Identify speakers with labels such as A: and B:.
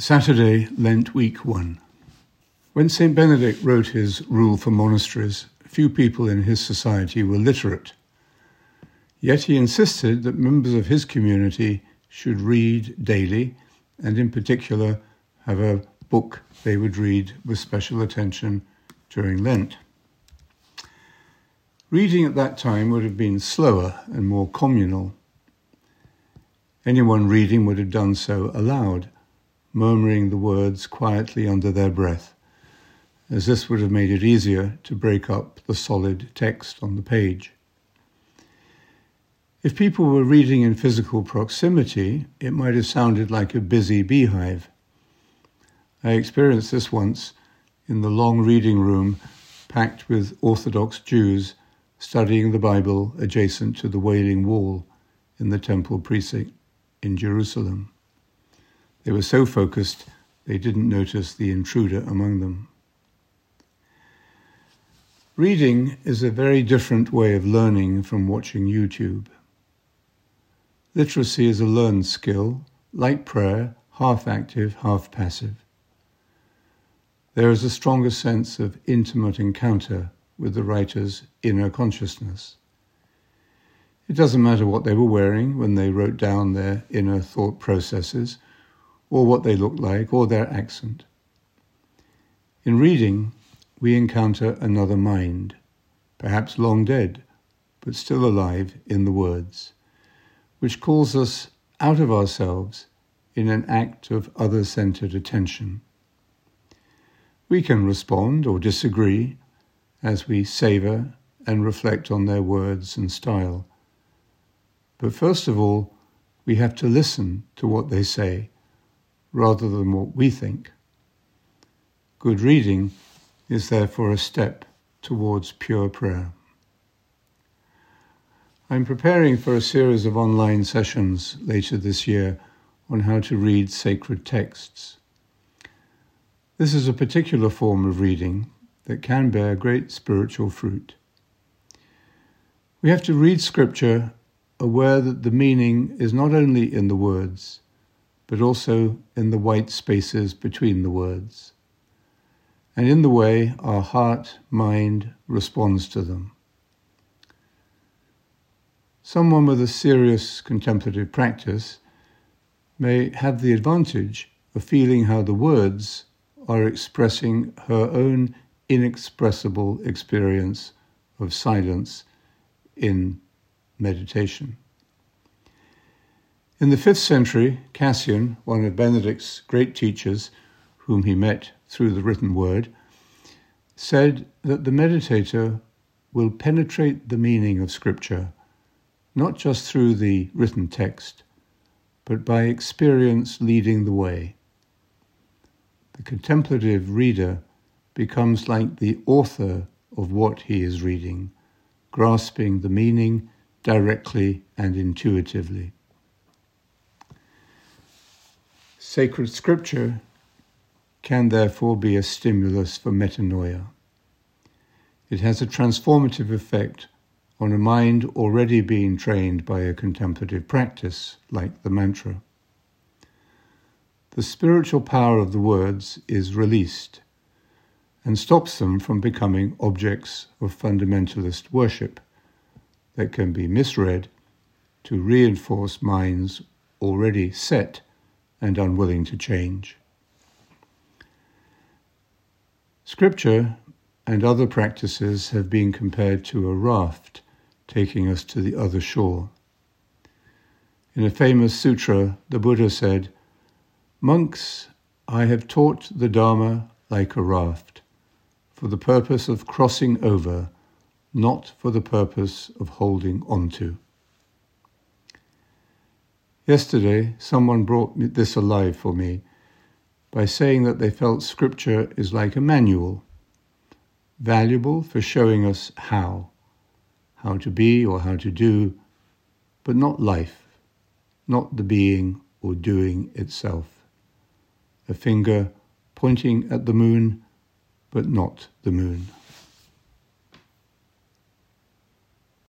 A: Saturday, Lent Week 1. When St. Benedict wrote his rule for monasteries, few people in his society were literate. Yet he insisted that members of his community should read daily, and in particular, have a book they would read with special attention during Lent. Reading at that time would have been slower and more communal. Anyone reading would have done so aloud murmuring the words quietly under their breath, as this would have made it easier to break up the solid text on the page. If people were reading in physical proximity, it might have sounded like a busy beehive. I experienced this once in the long reading room packed with Orthodox Jews studying the Bible adjacent to the Wailing Wall in the temple precinct in Jerusalem. They were so focused they didn't notice the intruder among them. Reading is a very different way of learning from watching YouTube. Literacy is a learned skill, like prayer, half active, half passive. There is a stronger sense of intimate encounter with the writer's inner consciousness. It doesn't matter what they were wearing when they wrote down their inner thought processes or what they look like, or their accent. In reading, we encounter another mind, perhaps long dead, but still alive in the words, which calls us out of ourselves in an act of other centered attention. We can respond or disagree as we savor and reflect on their words and style. But first of all, we have to listen to what they say rather than what we think. Good reading is therefore a step towards pure prayer. I'm preparing for a series of online sessions later this year on how to read sacred texts. This is a particular form of reading that can bear great spiritual fruit. We have to read Scripture aware that the meaning is not only in the words, but also in the white spaces between the words, and in the way our heart mind responds to them. Someone with a serious contemplative practice may have the advantage of feeling how the words are expressing her own inexpressible experience of silence in meditation. In the fifth century, Cassian, one of Benedict's great teachers, whom he met through the written word, said that the meditator will penetrate the meaning of Scripture not just through the written text, but by experience leading the way. The contemplative reader becomes like the author of what he is reading, grasping the meaning directly and intuitively. Sacred scripture can therefore be a stimulus for metanoia. It has a transformative effect on a mind already being trained by a contemplative practice, like the mantra. The spiritual power of the words is released and stops them from becoming objects of fundamentalist worship that can be misread to reinforce minds already set and unwilling to change. Scripture and other practices have been compared to a raft taking us to the other shore. In a famous sutra, the Buddha said, Monks, I have taught the Dharma like a raft, for the purpose of crossing over, not for the purpose of holding onto. Yesterday, someone brought this alive for me by saying that they felt Scripture is like a manual, valuable for showing us how, how to be or how to do, but not life, not the being or doing itself. A finger pointing at the moon, but not the moon.